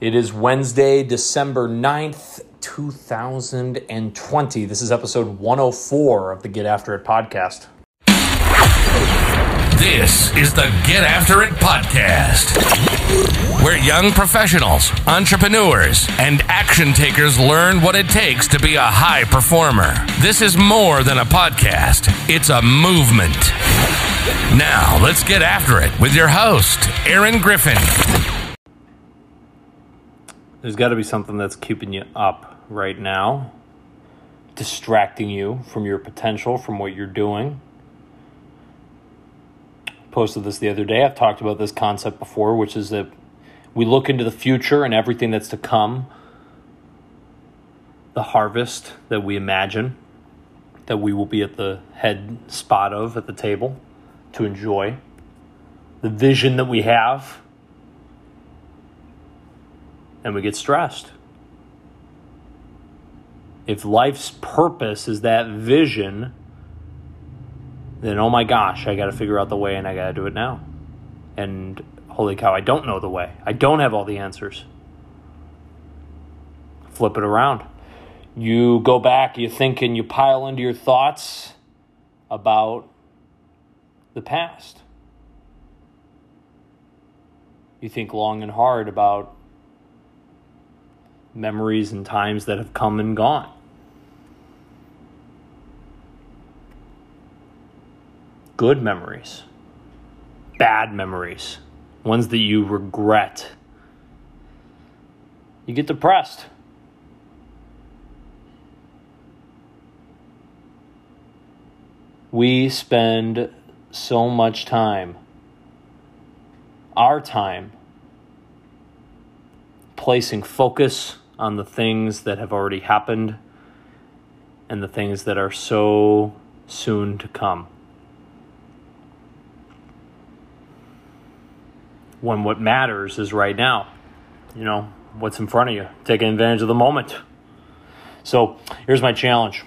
It is Wednesday, December 9th, 2020. This is episode 104 of the Get After It podcast. This is the Get After It podcast, where young professionals, entrepreneurs, and action takers learn what it takes to be a high performer. This is more than a podcast, it's a movement. Now, let's get after it with your host, Aaron Griffin. There's got to be something that's keeping you up right now, distracting you from your potential, from what you're doing. Posted this the other day. I've talked about this concept before, which is that we look into the future and everything that's to come, the harvest that we imagine that we will be at the head spot of at the table to enjoy, the vision that we have and we get stressed. If life's purpose is that vision, then oh my gosh, I got to figure out the way and I got to do it now. And holy cow, I don't know the way. I don't have all the answers. Flip it around. You go back, you think, and you pile into your thoughts about the past. You think long and hard about memories and times that have come and gone. Good memories, bad memories, ones that you regret. You get depressed. We spend so much time, our time, placing focus on the things that have already happened and the things that are so soon to come. When what matters is right now, you know, what's in front of you, taking advantage of the moment. So here's my challenge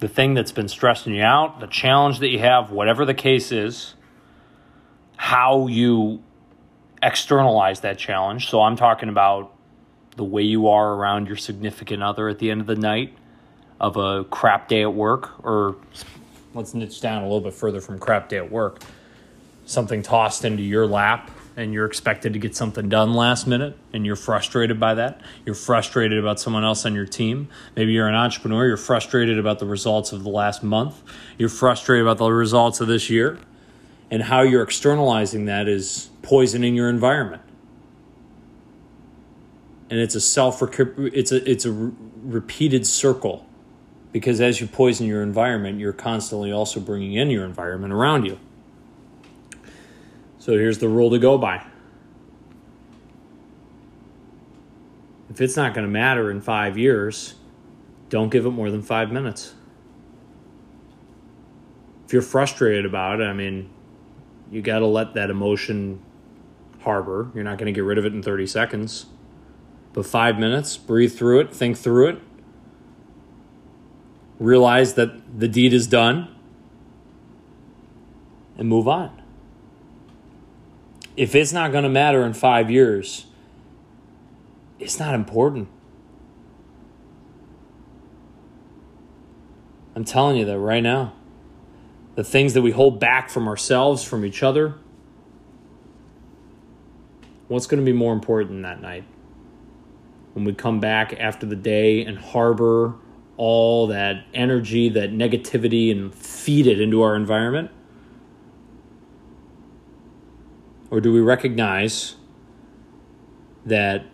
the thing that's been stressing you out, the challenge that you have, whatever the case is, how you externalize that challenge. So I'm talking about the way you are around your significant other at the end of the night of a crap day at work, or let's niche down a little bit further from crap day at work. Something tossed into your lap and you're expected to get something done last minute and you're frustrated by that. You're frustrated about someone else on your team. Maybe you're an entrepreneur, you're frustrated about the results of the last month. You're frustrated about the results of this year. And how you're externalizing that is poisoning your environment. And it's a self it's a it's a re- repeated circle because as you poison your environment, you're constantly also bringing in your environment around you. So here's the rule to go by. If it's not going to matter in five years, don't give it more than five minutes. If you're frustrated about it, I mean, you got to let that emotion harbor. You're not going to get rid of it in 30 seconds. But five minutes, breathe through it, think through it, realize that the deed is done, and move on. If it's not going to matter in five years, it's not important. I'm telling you that right now. The things that we hold back from ourselves, from each other, what's going to be more important that night? When we come back after the day and harbor all that energy, that negativity, and feed it into our environment? Or do we recognize that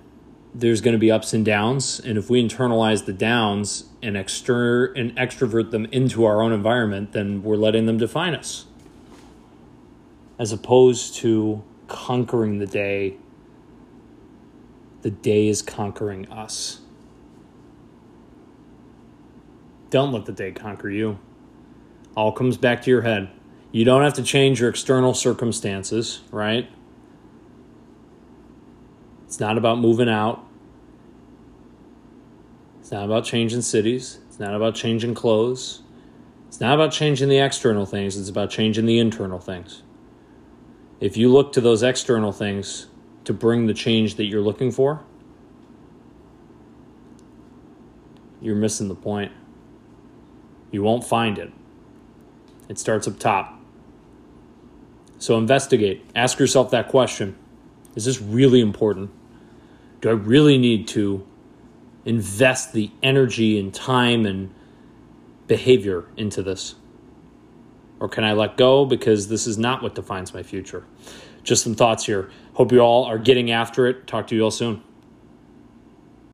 there's going to be ups and downs, and if we internalize the downs and, exter- and extrovert them into our own environment, then we're letting them define us. As opposed to conquering the day, the day is conquering us. Don't let the day conquer you. All comes back to your head. You don't have to change your external circumstances, right? It's not about moving out. It's not about changing cities. It's not about changing clothes. It's not about changing the external things. It's about changing the internal things. If you look to those external things to bring the change that you're looking for, you're missing the point. You won't find it. It starts up top. So investigate. Ask yourself that question Is this really important? Do I really need to invest the energy and time and behavior into this? Or can I let go because this is not what defines my future? Just some thoughts here. Hope you all are getting after it. Talk to you all soon.